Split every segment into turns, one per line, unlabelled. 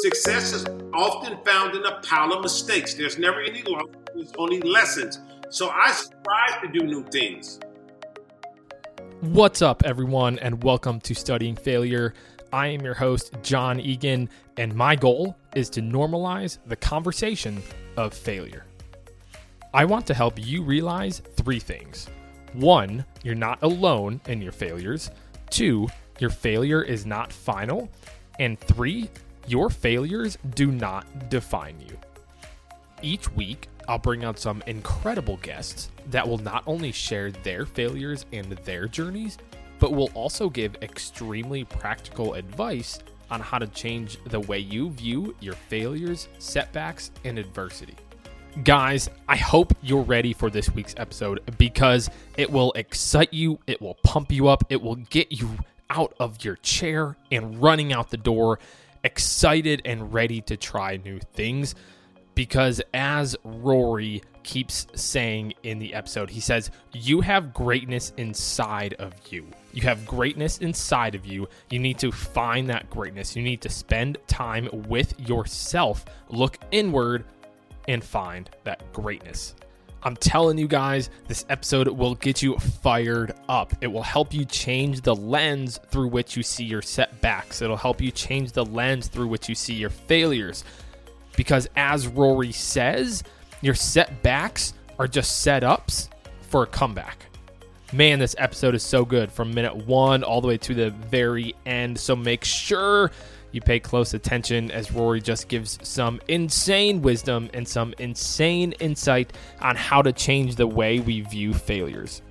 Success is often found in a pile of mistakes. There's never any loss, there's only lessons. So I strive to do new things.
What's up, everyone, and welcome to Studying Failure. I am your host, John Egan, and my goal is to normalize the conversation of failure. I want to help you realize three things. One, you're not alone in your failures. Two, your failure is not final. And three, your failures do not define you. Each week, I'll bring on some incredible guests that will not only share their failures and their journeys, but will also give extremely practical advice on how to change the way you view your failures, setbacks, and adversity. Guys, I hope you're ready for this week's episode because it will excite you, it will pump you up, it will get you out of your chair and running out the door, excited and ready to try new things. Because as Rory keeps saying in the episode, he says, You have greatness inside of you. You have greatness inside of you. You need to find that greatness. You need to spend time with yourself, look inward, and find that greatness. I'm telling you guys, this episode will get you fired up. It will help you change the lens through which you see your setbacks. It'll help you change the lens through which you see your failures. Because as Rory says, your setbacks are just setups for a comeback. Man, this episode is so good from minute one all the way to the very end. So make sure you pay close attention as Rory just gives some insane wisdom and some insane insight on how to change the way we view failures.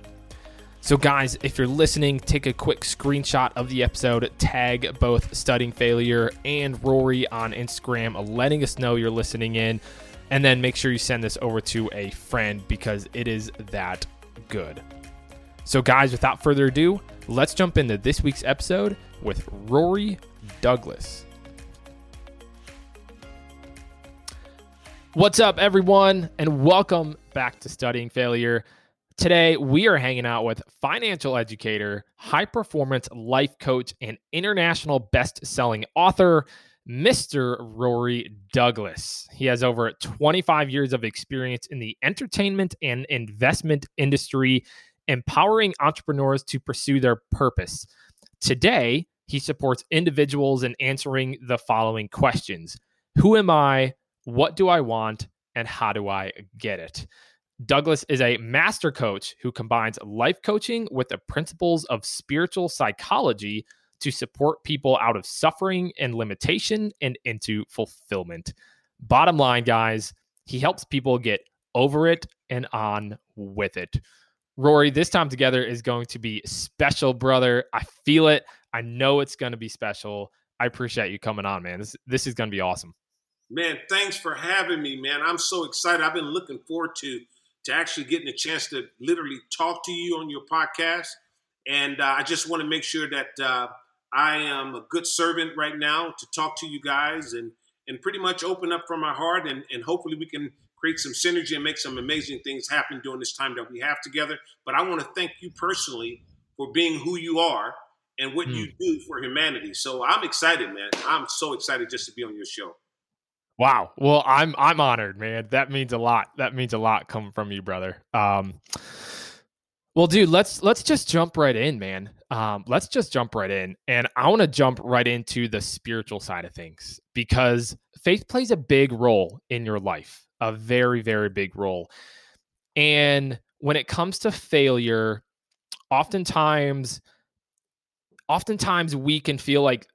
So, guys, if you're listening, take a quick screenshot of the episode, tag both Studying Failure and Rory on Instagram, letting us know you're listening in, and then make sure you send this over to a friend because it is that good. So, guys, without further ado, let's jump into this week's episode with Rory Douglas. What's up, everyone, and welcome back to Studying Failure. Today, we are hanging out with financial educator, high performance life coach, and international best selling author, Mr. Rory Douglas. He has over 25 years of experience in the entertainment and investment industry, empowering entrepreneurs to pursue their purpose. Today, he supports individuals in answering the following questions Who am I? What do I want? And how do I get it? Douglas is a master coach who combines life coaching with the principles of spiritual psychology to support people out of suffering and limitation and into fulfillment. Bottom line, guys, he helps people get over it and on with it. Rory, this time together is going to be special, brother. I feel it. I know it's going to be special. I appreciate you coming on, man. This this is going to be awesome.
Man, thanks for having me, man. I'm so excited. I've been looking forward to to actually getting a chance to literally talk to you on your podcast, and uh, I just want to make sure that uh, I am a good servant right now to talk to you guys and and pretty much open up from my heart, and and hopefully we can create some synergy and make some amazing things happen during this time that we have together. But I want to thank you personally for being who you are and what mm. you do for humanity. So I'm excited, man. I'm so excited just to be on your show.
Wow. Well, I'm I'm honored, man. That means a lot. That means a lot coming from you, brother. Um well, dude, let's let's just jump right in, man. Um, let's just jump right in. And I want to jump right into the spiritual side of things because faith plays a big role in your life, a very, very big role. And when it comes to failure, oftentimes oftentimes we can feel like,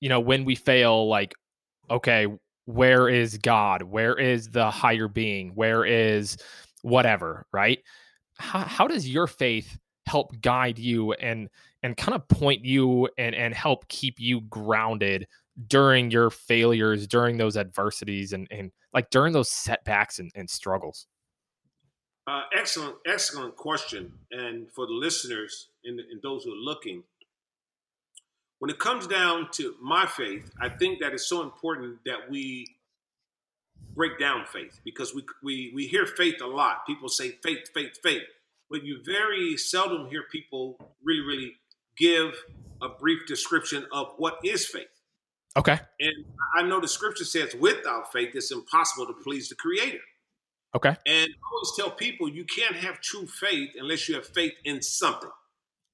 you know, when we fail, like, okay, where is God? Where is the higher being? Where is whatever, right? How, how does your faith help guide you and and kind of point you and and help keep you grounded during your failures, during those adversities and and like during those setbacks and, and struggles?
Uh, excellent, excellent question. And for the listeners and, and those who are looking, when it comes down to my faith, I think that it's so important that we break down faith because we, we, we hear faith a lot. People say faith, faith, faith, but you very seldom hear people really, really give a brief description of what is faith.
Okay.
And I know the scripture says, without faith, it's impossible to please the Creator.
Okay.
And I always tell people you can't have true faith unless you have faith in something.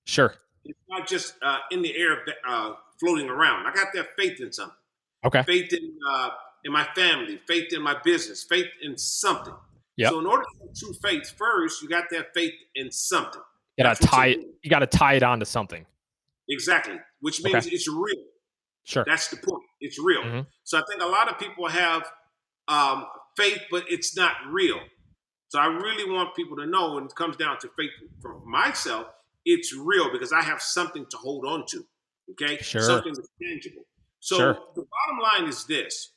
Sure.
It's not just uh, in the air uh, floating around. I got that faith in something.
Okay.
Faith in uh, in my family, faith in my business, faith in something.
Yep.
So in order to have true faith, first you got that faith in something.
You gotta
That's
tie it. You gotta tie it onto something.
Exactly, which means it's real.
Sure.
That's the point. It's real.
Mhm.
So I think a lot of people have um, faith, but it's not real. So I really want people to know when it comes down to faith for myself, it's real because I have something to hold on to. Okay,
Sure.
something that's tangible. So
Sure.
the bottom line is this: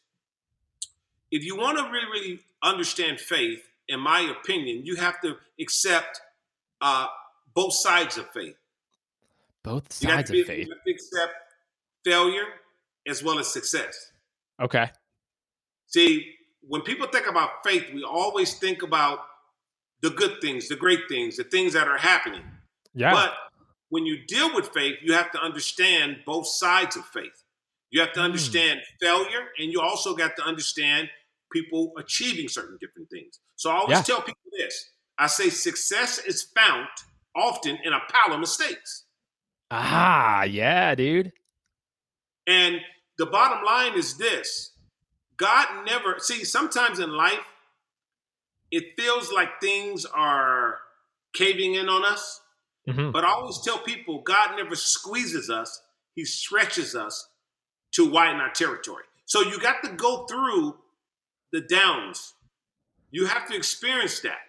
if you want to really, really understand faith, in my opinion, you have to accept uh, both sides of faith.
Both sides of faith.
you have to accept failure as well as success.
Okay.
See, when people think about faith, we always think about the good things, the great things, the things that are happening.
Yeah.
But when you deal with faith, you have to understand both sides of faith. You have to
Mm.
understand failure, and you also got to understand people achieving certain different things. So I always
Yeah.
tell people this I say success is found often in a pile of mistakes.
ah, yeah, dude.
And the bottom line is this God never, see, sometimes in life, it feels like things are caving in on us.
Mhm.
But I always tell people God never squeezes us, He stretches us to widen our territory. So you got to go through the downs. You have to experience that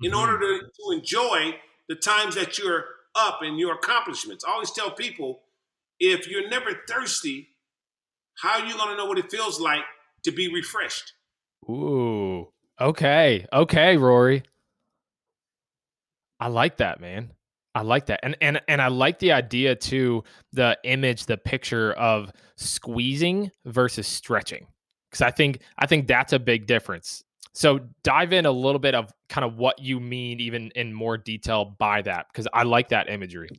in
Mhm.
order to, to enjoy the times that you're up and your accomplishments. I always tell people if you're never thirsty, how are you going to know what it feels like to be refreshed?
Ooh. Okay. Okay, Rory. I like that, man. I like that. And and and I like the idea too, the image, the picture of squeezing versus stretching. Cuz I think I think that's a big difference. So dive in a little bit of kind of what you mean even in more detail by that because I like that imagery.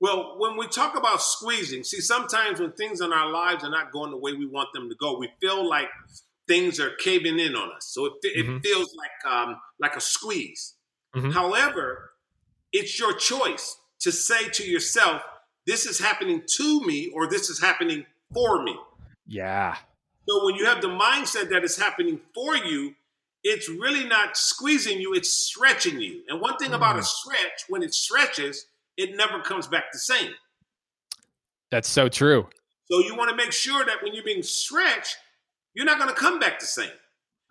Well, when we talk about squeezing, see, sometimes when things in our lives are not going the way we want them to go, we feel like things are caving in on us. So it, fe-
Mhm.
feels like um, like a squeeze.
Mhm.
However, it's your choice to say to yourself, "This is happening to me," or "This is happening for me."
Yeah.
So when you have the mindset that it's happening for you, it's really not squeezing you, it's stretching you. And one thing about a
Mm.
stretch, when it stretches, it never comes back the same.
That's so true.
So you want to make sure that when you're being stretched, you're not going to come back the same.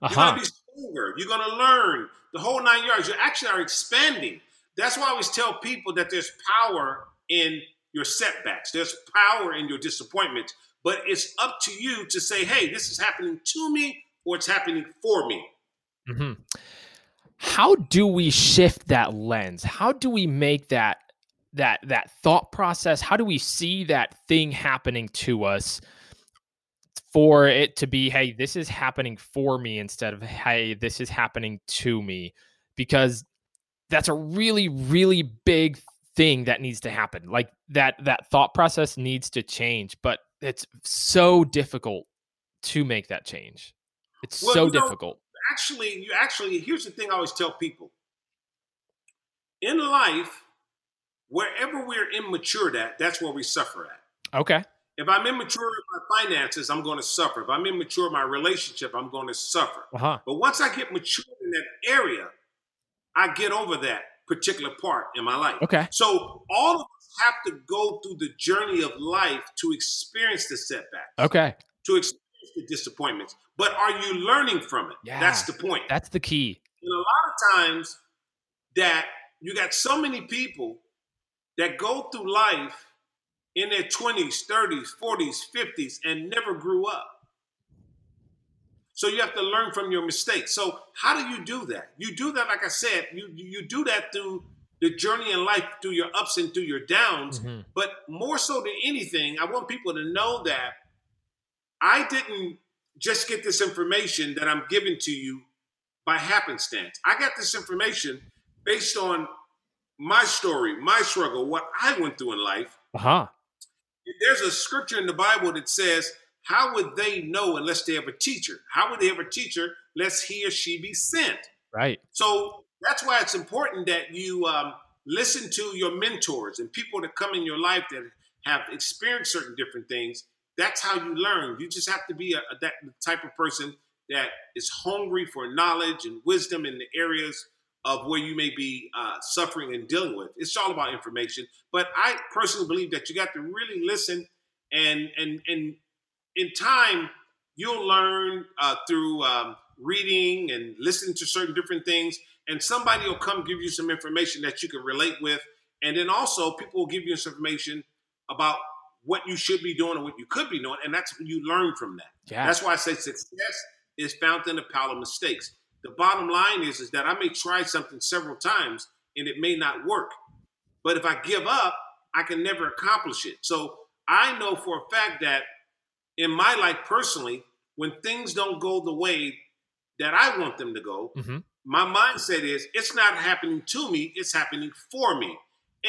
You're
Uh-huh.
going to be stronger. You're going to learn the whole nine yards. You actually are expanding. That's why I always tell people that there's power in your setbacks. There's power in your disappointments. But it's up to you to say, hey, this is happening to me or it's happening for me.
hmm How do we shift that lens? How do we make that that that thought process? How do we see that thing happening to us for it to be, hey, this is happening for me instead of hey, this is happening to me? Because that's a really, really big thing that needs to happen. Like that that thought process needs to change, but it's so difficult to make that change. It's
Well,
so
you know,
difficult.
Actually, you actually, here's the thing I always tell people in life, wherever we're immature at, that's where we suffer at.
Okay.
If I'm immature in my finances, I'm going to suffer. If I'm immature in my relationship, I'm going to suffer.
Uh-huh.
But once I get mature in that area, I get over that particular part in my life.
Okay.
So all of us have to go through the journey of life to experience the setbacks,
Okay.
to experience the disappointments. But are you learning from it?
Yeah.
That's the point.
That's the key.
And a lot of times that you got so many people that go through life in their 20s, 30s, 40s, 50s and never grew up. So you have to learn from your mistakes. So how do you do that? You do that, like I said, you you do that through the journey in life, through your ups and through your downs.
Mhm.
But more so than anything, I want people to know that I didn't just get this information that I'm giving to you by happenstance. I got this information based on my story, my struggle, what I went through in life.
Uh-huh.
There's a scripture in the Bible that says, how would they know unless they have a teacher? How would they have a teacher unless he or she be sent?
Right.
So that's why it's important that you um, listen to your mentors and people that come in your life that have experienced certain different things. That's how you learn. You just have to be a, a that type of person that is hungry for knowledge and wisdom in the areas of where you may be uh, suffering and dealing with. It's all about information. But I personally believe that you got to really listen and and and in time you'll learn uh, through um, reading and listening to certain different things, and somebody will come give you some information that you can relate with, and then also people will give you some information about what you should be doing and what you could be doing, and that's when you learn from that.
Yeah.
That's why I say success is found in pile of mistakes. The bottom line is, is that I may try something several times and it may not work. But if I give up, I can never accomplish it. So I know for a fact that in my life personally, when things don't go the way that I want them to go,
Mm-hmm.
my mindset is it's not happening to me, it's happening for me.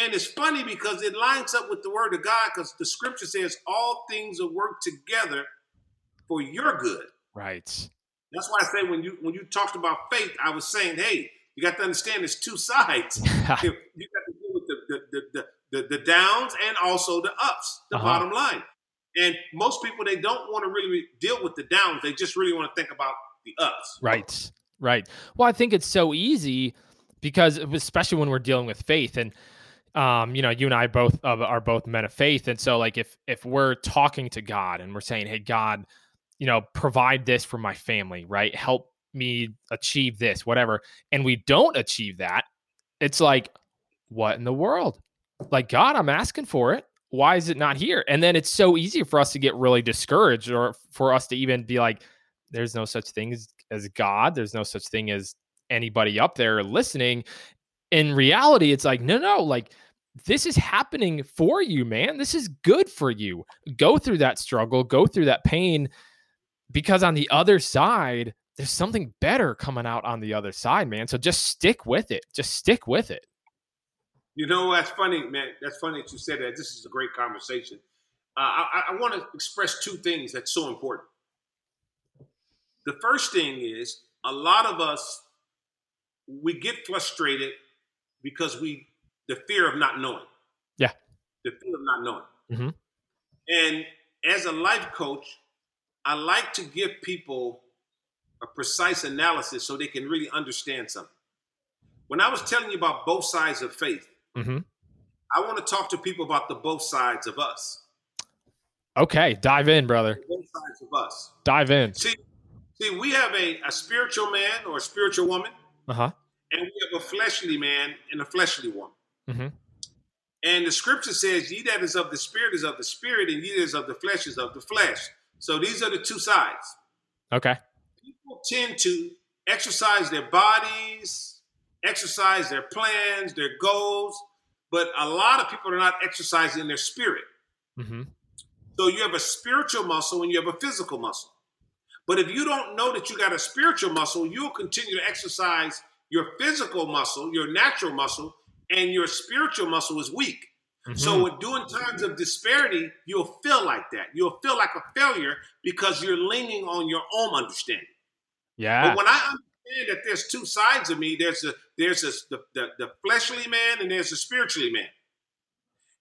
And it's funny because it lines up with the word of God because the scripture says all things will work together for your good.
Right.
That's why I say when you when you talked about faith, I was saying, hey, you got to understand there's two sides. you got to deal with the the, the, the, the, the downs and also the ups, the
Uh-huh.
bottom line. And most people they don't want to really deal with the downs. They just really want to think about the ups.
Right. Right. Well, I think it's so easy because especially when we're dealing with faith and um, you know, you and I both uh, are both men of faith, and so like if if we're talking to God and we're saying, "Hey, God, you know, provide this for my family, right? Help me achieve this, whatever," and we don't achieve that, it's like, what in the world? Like God, I'm asking for it. Why is it not here? And then it's so easy for us to get really discouraged, or for us to even be like, "There's no such thing as, as God. There's no such thing as anybody up there listening." In reality, it's like, no, no, like this is happening for you, man. This is good for you. Go through that struggle, go through that pain, because on the other side, there's something better coming out on the other side, man. So just stick with it. Just stick with it.
You know, that's funny, man. That's funny that you said that. This is a great conversation. Uh, I, I want to express two things that's so important. The first thing is a lot of us we get frustrated because we the fear of not knowing.
Yeah.
The fear of not knowing.
Mhm.
And as a life coach, I like to give people a precise analysis so they can really understand something. When I was telling you about both sides of faith,
Mm-hmm.
I want to talk to people about the both sides of us.
Okay, dive in, brother.
Both sides of us.
Dive in.
See, see, we have a, a spiritual man or a spiritual woman,
Uh huh.
and we have a fleshly man and a fleshly woman.
Mhm.
And the scripture says, Ye that is of the spirit is of the spirit, and ye that is of the flesh is of the flesh. So these are the two sides.
Okay.
People tend to exercise their bodies, exercise their plans, their goals, but a lot of people are not exercising their spirit.
Mm-hmm.
So you have a spiritual muscle and you have a physical muscle. But if you don't know that you got a spiritual muscle, you'll continue to exercise your physical muscle, your natural muscle, and your spiritual muscle is weak.
Mm-hmm.
So with doing times of disparity, you'll feel like that. You'll feel like a failure because you're leaning on your own understanding.
yeah.
But when I understand that there's two sides of me, there's a there's a, the, the the fleshly man and there's a spiritually man.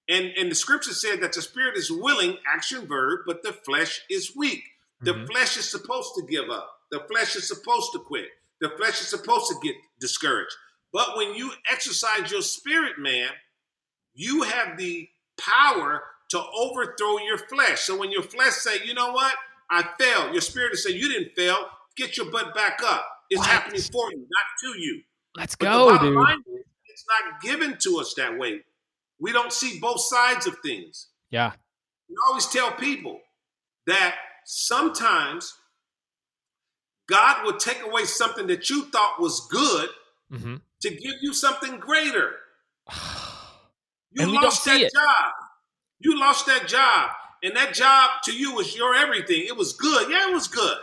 And and the scripture said that the spirit is willing, action verb, but the flesh is weak. The
Mhm.
flesh is supposed to give up. The flesh is supposed to quit. The flesh is supposed to get discouraged. But when you exercise your spirit, man, you have the power to overthrow your flesh. So when your flesh say, you know what, I failed, your spirit will say, you didn't fail. Get your butt back up. It's
What?
happening for you, not to you.
Let's
But
go, dude.
is, it's not given to us that way. We don't see both sides of things.
Yeah.
We always tell people that sometimes God will take away something that you thought was good
Mm-hmm.
to give you something greater. You
And we don't
lost that
it.
job. You lost that job. And that job to you was your everything. It was good. Yeah, it was good.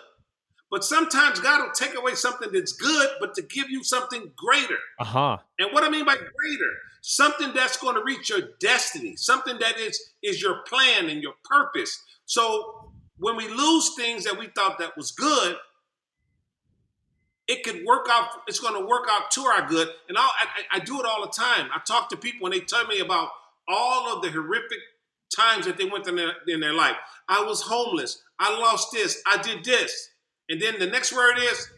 But sometimes God will take away something that's good, but to give you something greater.
Uh huh.
And what I mean by greater, something that's going to reach your destiny, something that is is your plan and your purpose. So when we lose things that we thought that was good, it could work out. It's going to work out to our good. And I, I, I do it all the time. I talk to people and they tell me about all of the horrific times that they went through in their, in their life. I was homeless. I lost this. I did this. And then the next word is,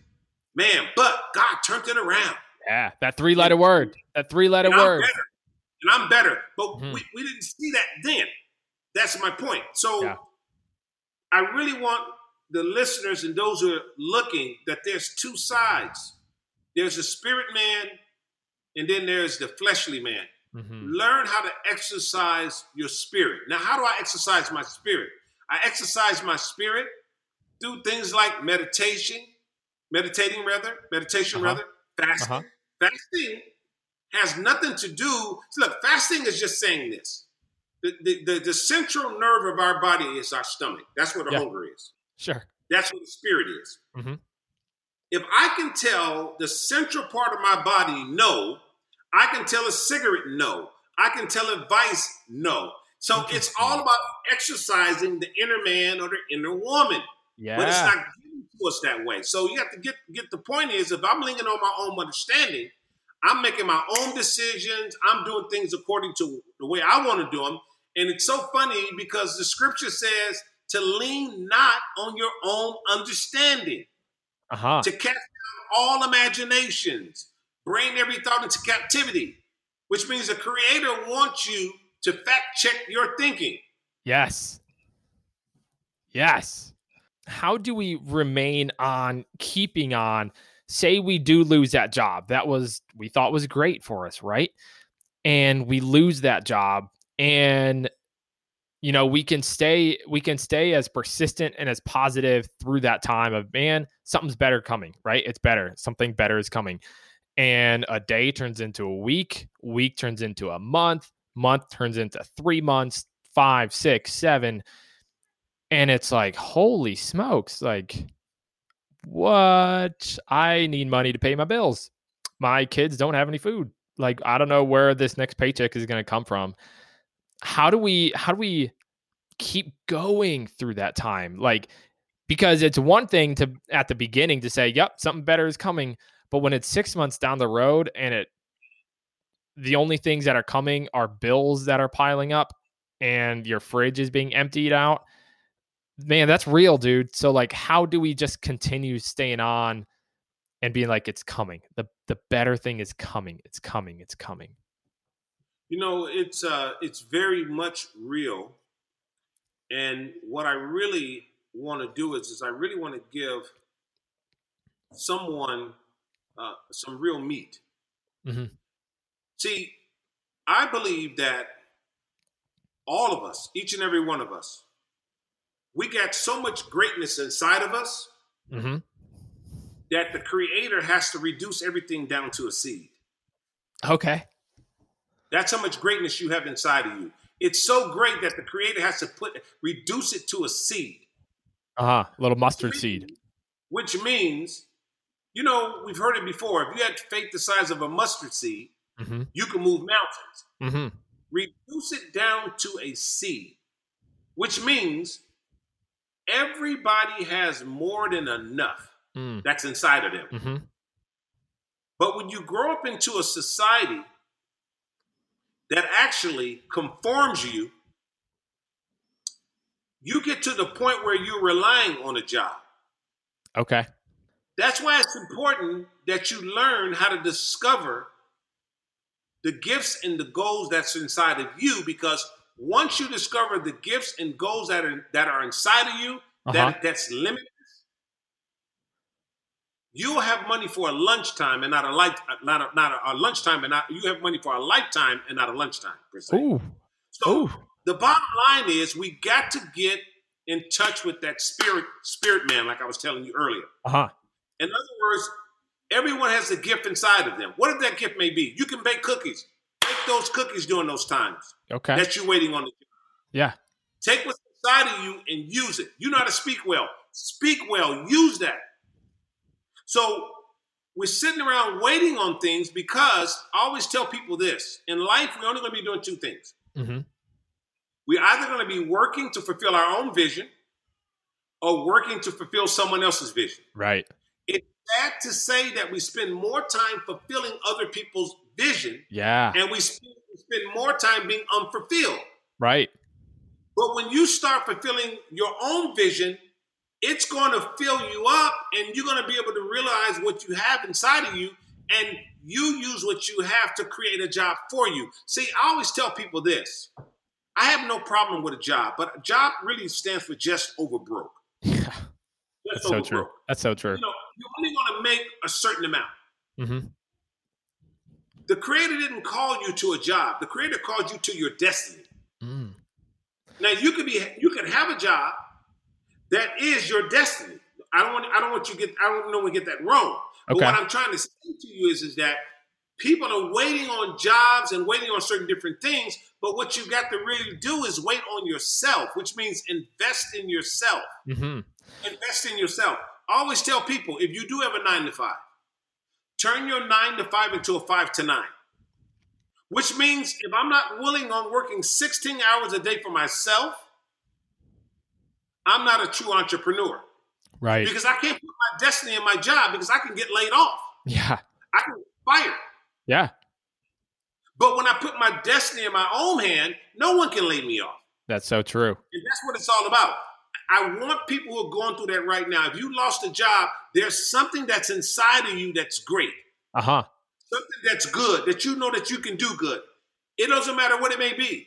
man, but God turned it around.
Yeah, that three letter word. That three letter word.
And I'm better. But mm-hmm. we, we didn't see that then. That's my point. So yeah. I really want the listeners and those who are looking that there's two sides. There's the spirit man, and then there's the fleshly man. Mm-hmm. Learn how to exercise your spirit. Now, how do I exercise my spirit? I exercise my spirit through things like meditation, meditating rather, meditation uh-huh. rather, fasting. Uh-huh. Fasting has nothing to do. Look, fasting is just saying this. The, the, the, the, central nerve of our body is our stomach. That's where the yeah. hunger is.
Sure.
That's what the spirit is. Mm-hmm. If I can tell the central part of my body no, I can tell a cigarette no. I can tell a vice no. So it's all about exercising the inner man or the inner woman. Yeah. But it's not given to us that way. So you have to get get the point is if I'm leaning on my own understanding, I'm making my own decisions. I'm doing things according to the way I want to do them. And it's so funny because the scripture says to lean not on your own understanding, uh-huh. to cast down all imaginations, bring every thought into captivity, which means the creator wants you to fact check your thinking.
Yes. Yes. How do we remain on keeping on? Say we do lose that job. That was we thought was great for us, right? And we lose that job and you know we can stay we can stay as persistent and as positive through that time of man something's better coming right? It's better. Something better is coming. And a day turns into a week week turns into a month month turns into three months five six seven. And it's like holy smokes like what? I need money to pay my bills. My kids don't have any food. Like i don't know where this next paycheck is going to come from how do we how do we keep going through that time? Like because it's one thing to at the beginning to say yep something better is coming but when it's 6 months down the road and it the only things that are coming are bills that are piling up and your fridge is being emptied out man that's real dude. So like how do we just continue staying on and being like it's coming. The the better thing is coming. It's coming. It's coming
you know, it's uh, it's very much real. And what I really want to do is, is I really want to give someone uh, some real meat. Mm-hmm. See, I believe that all of us, each and every one of us, we got so much greatness inside of us mm-hmm. that the Creator has to reduce everything down to a seed.
Okay.
That's how much greatness you have inside of you. It's so great that the creator has to put reduce it to a seed.
Uh-huh. A little mustard seed.
Which means, you know, we've heard it before. If you had faith the size of a mustard seed, mm-hmm. you can move mountains. Mm-hmm. Reduce it down to a seed, which means everybody has more than enough mm. that's inside of them. Mm-hmm. But when you grow up into a society that actually conforms you, you get to the point where you're relying on a job.
Okay.
That's why it's important that you learn how to discover the gifts and the goals that's inside of you because once you discover the gifts and goals that are that are inside of you uh-huh. that that's limited You'll have money for a lunchtime and not a light, not a, not a, a lunchtime and not you have money for a lifetime and not a lunchtime per se. Ooh. So Ooh. the bottom line is we got to get in touch with that spirit spirit man, like I was telling you earlier. Uh-huh. In other words, everyone has a gift inside of them. Whatever that gift may be, you can bake cookies. Bake those cookies during those times.
Okay.
That you're waiting on the.
Yeah.
Take what's inside of you and use it. You know how to speak well. Speak well. Use that. So we're sitting around waiting on things because I always tell people this in life, we're only going to be doing two things. Mm-hmm. We're either going to be working to fulfill our own vision or working to fulfill someone else's vision.
Right.
It's sad to say that we spend more time fulfilling other people's vision
Yeah.
and we spend, we spend more time being unfulfilled.
Right.
But when you start fulfilling your own vision, it's going to fill you up and you're going to be able to realize what you have inside of you and you use what you have to create a job for you. See, I always tell people this I have no problem with a job, but a job really stands for just over broke.
Yeah.
Just
That's so true.
broke.
That's so true.
You know, you're only going to make a certain amount.
Mm-hmm.
The creator didn't call you to a job. The creator called you to your destiny.
Mm.
Now you could be you could have a job that is your destiny. I don't want I don't want you to get I don't know we get that wrong. But
Okay.
what I'm trying to say to you is is that people are waiting on jobs and waiting on certain different things, but what you got to really do is wait on yourself, which means invest in yourself.
hmm
Invest in yourself. I always tell people if you do have a 9 to 5, turn your 9 to 5 into a 5 to 9. Which means if I'm not willing on working 16 hours a day for myself, I'm not a true entrepreneur
Right.
because I can't put my destiny in my job because I can get laid off.
Yeah.
I can get fired.
Yeah.
But when I put my destiny in my own hand, no one can lay me off.
That's so true.
And that's what it's all about. I want people who are going through that right now. If you lost a job, there's something that's inside of you that's great,
Uh huh.
something that's good, that you know that you can do good. It doesn't matter what it may be.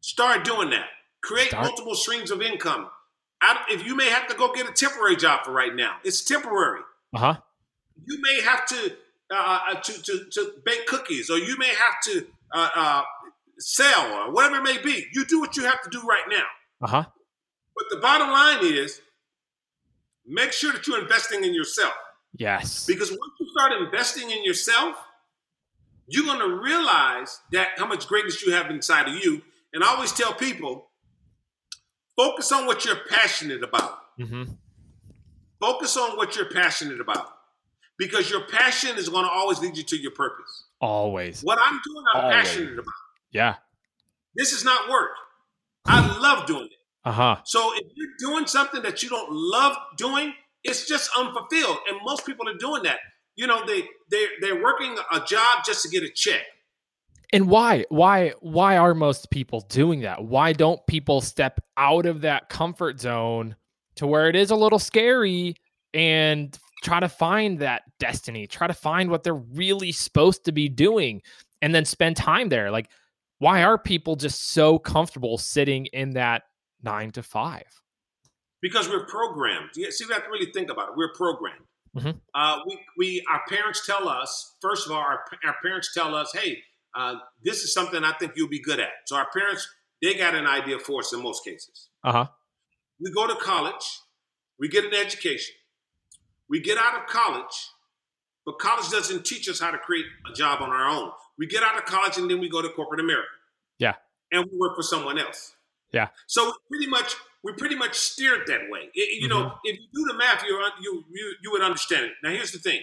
Start doing that. Create
Start-
multiple streams of income. If you may have to go get a temporary job for right now, it's temporary.
Uh huh.
You may have to uh, uh, to, to to bake cookies, or you may have to uh, uh, sell, or whatever it may be. You do what you have to do right now.
Uh huh.
But the bottom line is make sure that you're investing in yourself.
Yes.
Because once you start investing in yourself, you're going to realize that how much greatness you have inside of you. And I always tell people focus on what you're passionate about.
hmm
Focus on what you're passionate about. Because your passion is going to always lead you to your purpose.
Always.
What I'm doing, I'm
Always.
passionate about.
Yeah.
This is not work. I love doing it.
Uh huh.
So if you're doing something that you don't love doing, it's just unfulfilled. And most people are doing that. You know, they they they're working a job just to get a check.
And why? Why? Why are most people doing that? Why don't people step out of that comfort zone to where it is a little scary and try to find that destiny, try to find what they're really supposed to be doing, and then spend time there? Like, why are people just so comfortable sitting in that nine to five?
Because we're programmed. See, we have to really think about it. We're programmed.
Mhm.
Uh, we, we, our parents tell us. First of all, our, our parents tell us, "Hey, uh, this is something I think you'll be good at." So our parents, they got an idea for us in most cases.
Uh huh.
We go to college, we get an education, we get out of college, but college doesn't teach us how to create a job on our own. We get out of college and then we go to corporate America.
Yeah.
And we work for someone else.
Yeah.
So pretty much, we pretty much steered that way. It- you know, if you do the math, you you you would understand it. Now, here's the thing: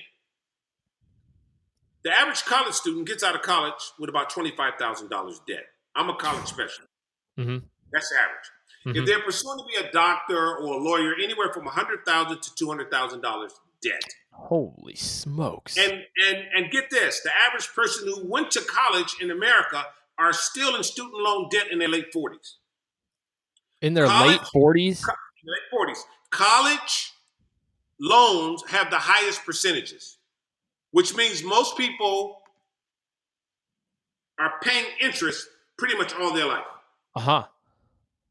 the average college student gets out of college with about twenty five thousand dollars debt. I'm a college specialist.
Mhm.
That's average. If
Mhm.
they're pursuing to be a doctor or a lawyer, anywhere from a hundred thousand to two hundred thousand dollars debt.
Holy smokes!
And and and get this: the average person who went to college in America are still in student loan debt in their late forties.
in their
college-
late forties.
Late forties. College loans have the highest percentages, which means most people are paying interest pretty much all their life.
Uh huh.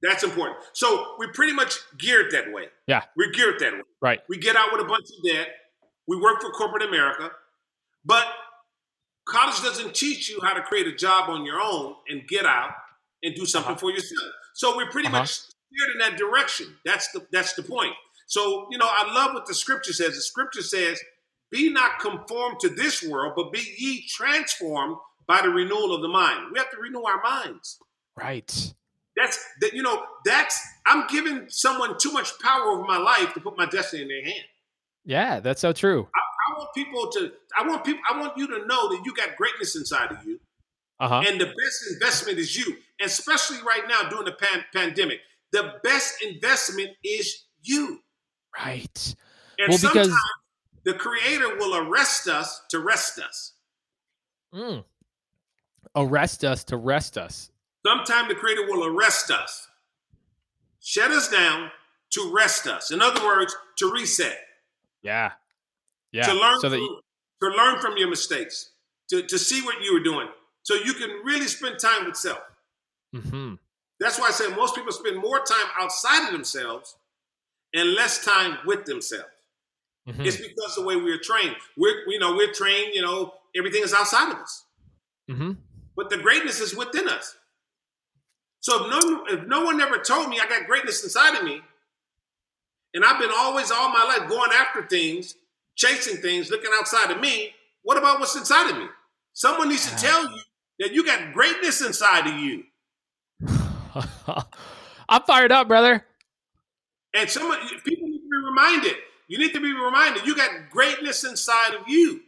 That's important. So we're pretty much geared that way.
Yeah.
We're geared that way.
Right.
We get out with a bunch of debt. We work for corporate America. But college doesn't teach you how to create a job on your own and get out and do something
Uh-huh.
for yourself. So we're pretty
Uh-huh.
much steered in that direction. That's the that's the point. So, you know, I love what the scripture says. The scripture says, be not conformed to this world, but be ye transformed by the renewal of the mind. We have to renew our minds.
Right.
That's that you know, that's I'm giving someone too much power over my life to put my destiny in their hand.
Yeah, that's so true.
I want people to I want people I want you to know that you got greatness inside of you
Uh huh.
and the best investment is you. And especially right now during the pan- pandemic. The best investment is you.
Right.
And
Well,
sometimes
because-
the creator will arrest us to rest us.
Mm. Arrest us to rest us.
Sometime the creator will arrest us, shut us down to rest us. In other words, to reset,
Yeah. Yeah.
to learn
so that
from,
you,
to learn from your mistakes, to, to see what you were doing, so you can really spend time with self.
Mm-hmm.
That's why I say most people spend more time outside of themselves and less time with themselves.
Hmm
It's because the way we're trained. We're you know we're trained. You know everything is outside of us,
hmm
but the greatness is within us. So if no if no one ever told me I got greatness inside of me, and I've been always all my life going after things, chasing things, looking outside of me, what about what's inside of me? Someone needs to tell you that you got greatness inside of you.
I'm fired up, brother.
And someone people need to be reminded. You need to be reminded you got greatness inside of you.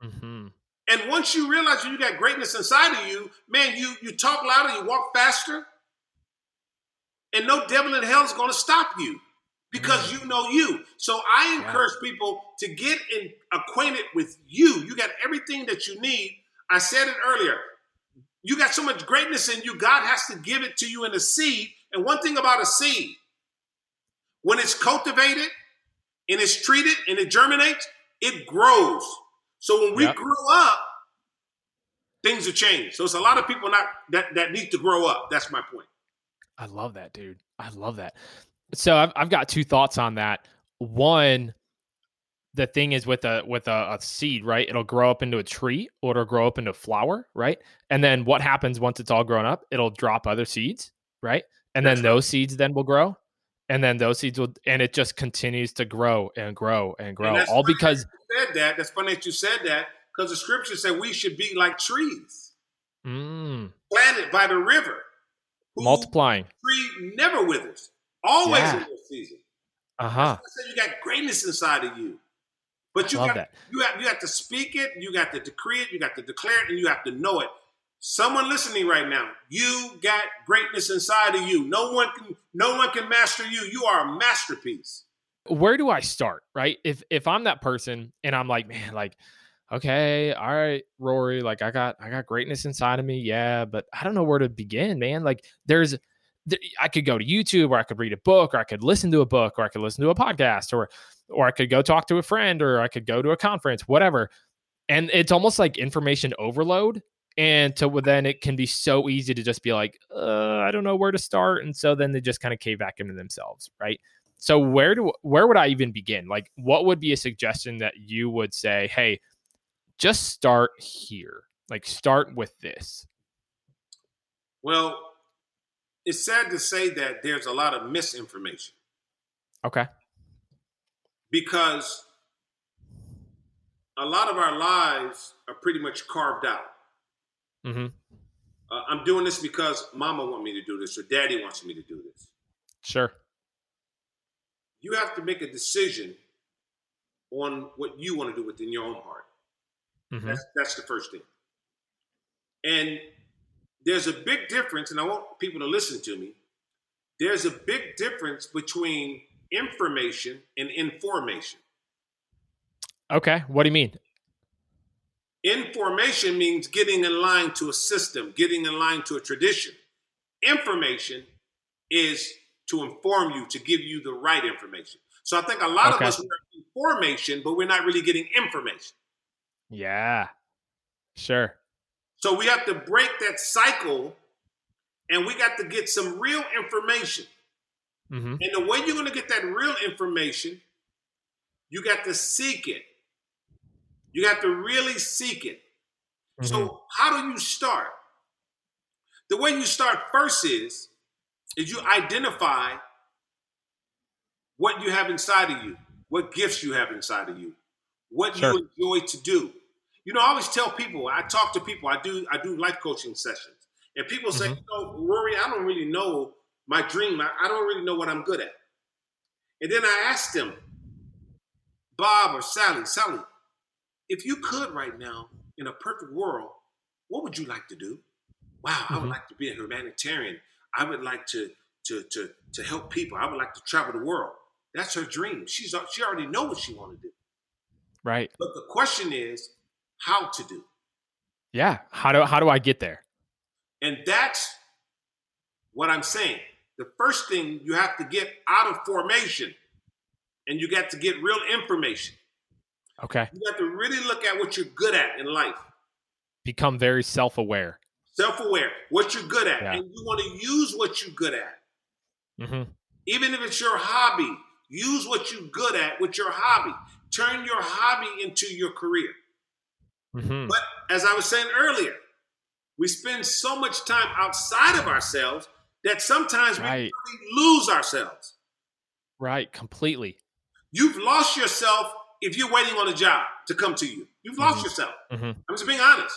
hmm
And once you realize you got greatness inside of you, man, you you talk louder, you walk faster, and no devil in hell is going to stop you because you know you. So I
Yeah.
encourage people to get in, acquainted with you. You got everything that you need. I said it earlier. You got so much greatness in you. God has to give it to you in a seed. And one thing about a seed, when it's cultivated and it's treated and it germinates, it grows. So when we
Yep.
grow up, things have changed. So it's a lot of people not that that need to grow up. That's my point.
I love that, dude. I love that. So I've I've got two thoughts on that. One, the thing is with a with a, a seed, right? It'll grow up into a tree or it'll grow up into a flower, right? And then what happens once it's all grown up? It'll drop other seeds, right? And
That's
then those seeds then will grow. And then those seeds will and it just continues to grow and grow and grow.
that's
all because
You said that. That's funny that you said that because the scripture said we should be like trees
mm,
planted by the river.
multiplying.
Tree never withers. Always
Yeah.
in this season.
Uh-huh.
Said you got greatness inside of you. But you got you have you have to speak it, you got to decree it, you got to declare it, and you have to know it. Someone listening right now, you got greatness inside of you. No one can no one can master you. You are a masterpiece.
where do I start? Right. If if I'm that person and I'm like, man, like, okay, all right, Rory, like I got I got greatness inside of me. Yeah, but I don't know where to begin, man. Like there's th- I could go to YouTube or I could read a book or I could listen to a book or I could listen to a podcast or or I could go talk to a friend or I could go to a conference, whatever. And it's almost like information overload. And to then it can be so easy to just be like, uh, I don't know where to start. And so then they just kind of cave back into themselves, right? So where do where would I even begin? Like what would be a suggestion that you would say, "Hey, just start here. Like start with this."
Well, it's sad to say that there's a lot of misinformation
Okay.
because a lot of our lives are pretty much carved out.
Mhm.
Uh, I'm doing this because mama want me to do this or daddy wants me to do this.
Sure.
You have to make a decision on what you want to do within your own heart.
Mhm.
That's that's the first thing. And there's a big difference, and I want people to listen to me. There's a big difference between information and information.
Okay. What do you mean?
Information means getting in line to a system, getting in line to a tradition. Information is to inform you, to give you the right information. So I think a lot
Okay.
of us want information, but we're not really getting information.
Yeah. Sure.
So we have to break that cycle and we got to get some real information.
Mhm.
And the way you're going to get that real information, you got to seek it. You got to really seek it.
Mhm.
So how do you start? The way you start first is is you identify what you have inside of you, what gifts you have inside of you, what
Sure.
you enjoy to do. You know, I always tell people, I talk to people, I do I do life coaching sessions. And people say,
Mhm.
you know, Rory, I don't really know my dream. I, I don't really know what I'm good at. And then I asked them, Bob or Sally, Sally, if you could right now in a perfect world, what would you like to do? Wow, I would
Mhm.
like to be a humanitarian. I would like to to to to help people. I would like to travel the world. That's her dream. She's she already know what she want to do.
Right.
But the question is how to do.
Yeah. How do how do I get there?
And that's what I'm saying. The first thing you have to get out of formation and you got to get real information.
Okay.
You have to really look at what you're good at in life.
Become very self-aware.
Self-aware, what you're good at,
Yeah.
and you want to use what you're good at.
hmm
Even if it's your hobby, use what you're good at with your hobby. Turn your hobby into your career.
hmm
But as I was saying earlier, we spend so much time outside of ourselves that sometimes we really lose ourselves.
Right. Completely.
You've lost yourself if you're waiting on a job to come to you. You've lost
Mhm.
yourself.
hmm
I'm just being honest.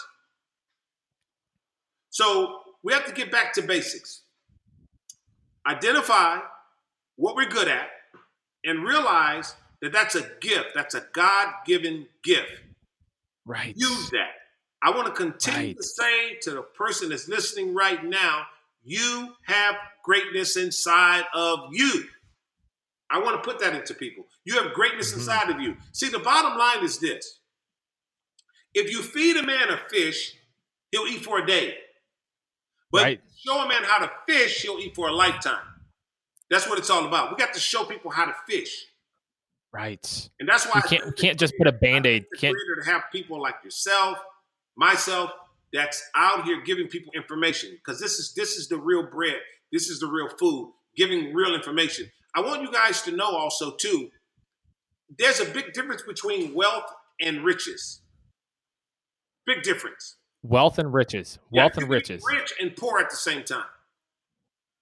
So we have to get back to basics. Identify what we're good at and realize that that's a gift. That's a God given gift.
Right.
Use that. I want to continue
Right.
to say to the person that's listening right now, you have greatness inside of you. I want to put that into people. You have greatness
Mhm.
inside of you. See, the bottom line is this if you feed a man a fish, he'll eat for a day. But
Right.
show a man how to fish, he'll eat for a lifetime. That's what it's all about. We got to show people how to fish.
Right.
And that's why
You can't can't just put a band-aid. Can't
to have people like yourself, myself, that's out here giving people information because this is this is the real bread. This is the real food. Giving real information. I want you guys to know also too. There's a big difference between wealth and riches. Big difference.
wealth and riches. Wealth
you
and riches.
Rich and poor at the same time.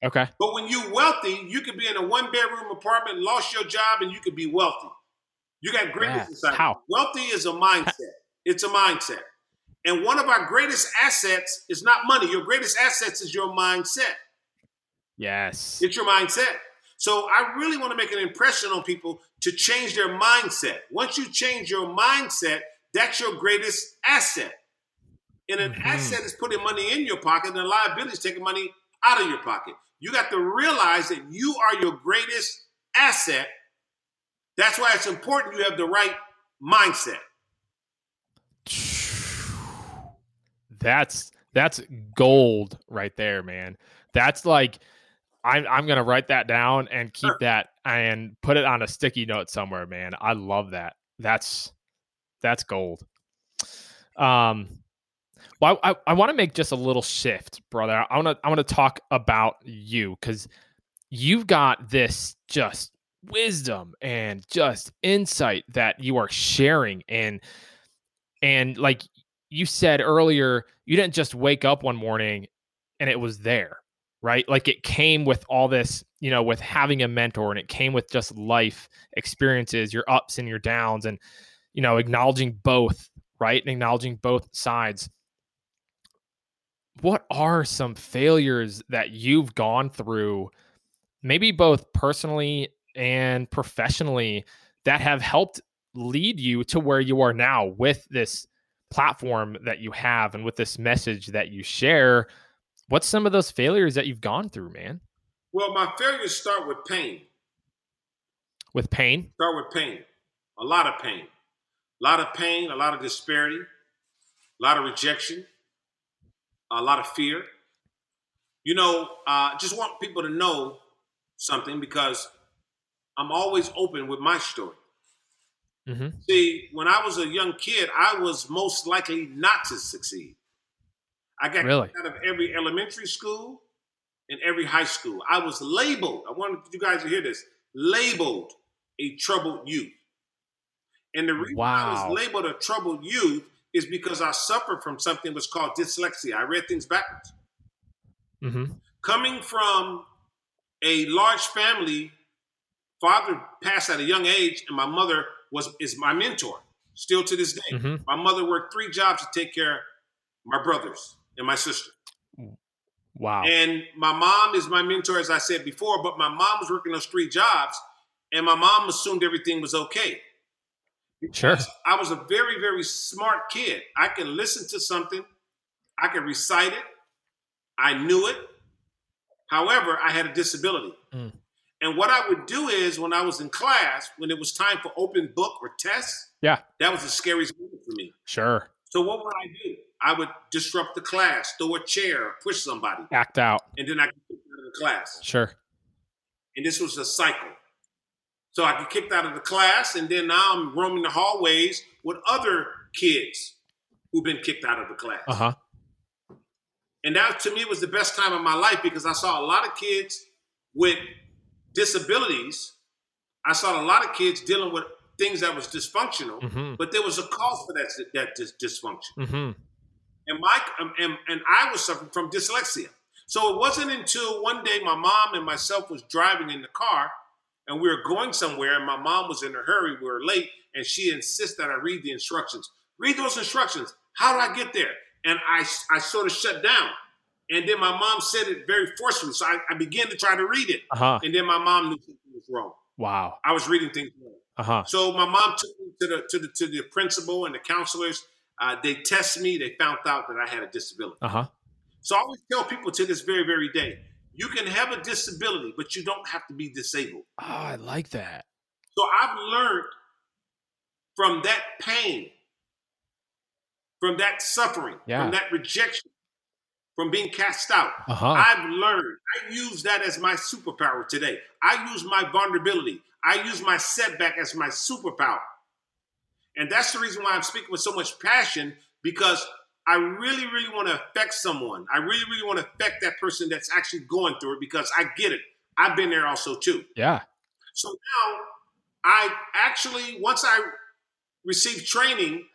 Okay.
But when you're wealthy, you could be in a one bedroom apartment, lost your job, and you could be wealthy. You got greatness
Yeah.
inside.
How?
Wealthy is a mindset. It's a mindset. And one of our greatest assets is not money. Your greatest assets is your mindset.
Yes.
It's your mindset. So I really want to make an impression on people to change their mindset. Once you change your mindset, that's your greatest asset. And an
Mhm.
asset is putting money in your pocket, and a liability is taking money out of your pocket. You got to realize that you are your greatest asset. That's why it's important you have the right mindset.
That's that's gold right there, man. That's like I'm I'm gonna write that down and keep
Sure.
that and put it on a sticky note somewhere, man. I love that. That's that's gold. Um well, I, I want to make just a little shift, brother. I want to I want to talk about you because you've got this just wisdom and just insight that you are sharing, and and like you said earlier, you didn't just wake up one morning and it was there, right? Like it came with all this, you know, with having a mentor, and it came with just life experiences, your ups and your downs, and you know, acknowledging both, right, and acknowledging both sides what are some failures that you've gone through, maybe both personally and professionally, that have helped lead you to where you are now with this platform that you have and with this message that you share? What's some of those failures that you've gone through, man?
Well, my failures start with pain.
With pain?
Start with pain. A lot of pain. A lot of pain, a lot of disparity, a lot of rejection, a lot of fear. You know, I uh, just want people to know something because I'm always open with my story.
Mm-hmm.
See, when I was a young kid, I was most likely not to succeed. I got
Really?
out of every elementary school and every high school. I was labeled, I want you guys to hear this, labeled a troubled youth. And the reason I was labeled a troubled youth is because I suffered from something that was called dyslexia. I read things backwards.
Mm-hmm.
Coming from a large family, father passed at a young age, and my mother was is my mentor still to this day.
Mm-hmm.
My mother worked three jobs to take care of my brothers and my sister.
Wow.
And my mom is my mentor, as I said before, but my mom was working those three jobs, and my mom assumed everything was okay.
Sure.
I was a very, very smart kid. I could listen to something, I could recite it, I knew it. However, I had a disability.
Mm.
And what I would do is when I was in class, when it was time for open book or tests,
Yeah.
that was the scariest moment for me.
Sure.
So what would I do? I would disrupt the class, throw a chair, push somebody,
Act out.
and then I get kicked out of the class.
Sure.
And this was a cycle. So I get kicked out of the class, and then now I'm roaming the hallways with other kids who've been kicked out of the class.
Uh huh.
And that to me was the best time of my life because I saw a lot of kids with disabilities. I saw a lot of kids dealing with things that was dysfunctional,
Mm-hmm.
but there was a cause for that that dis- dysfunction.
Mm-hmm.
And my um, and, and I was suffering from dyslexia. So it wasn't until one day my mom and myself was driving in the car and we were going somewhere and my mom was in a hurry, we were late, and she insisted I read the instructions. Read those instructions. How do I get there? And I I sort of shut down. And then my mom said it very forcefully. So I, I began to try to read it.
Uh huh.
And then my mom knew something was wrong.
Wow.
I was reading things wrong.
Uh huh.
So my mom took me to the to the to the principal and the counselors. Uh, they test me. They found out that I had a disability.
Uh huh.
So I always tell people to this very very day, you can have a disability, but you don't have to be disabled.
Oh, I like that.
So I've learned from that pain, from that suffering,
Yeah.
from that rejection, from being cast out.
Uh huh.
I've learned. I use that as my superpower today. I use my vulnerability. I use my setback as my superpower. And that's the reason why I'm speaking with so much passion because I really, really want to affect someone. I really, really want to affect that person that's actually going through it because I get it. I've been there also too.
Yeah.
So now I actually, once I received training,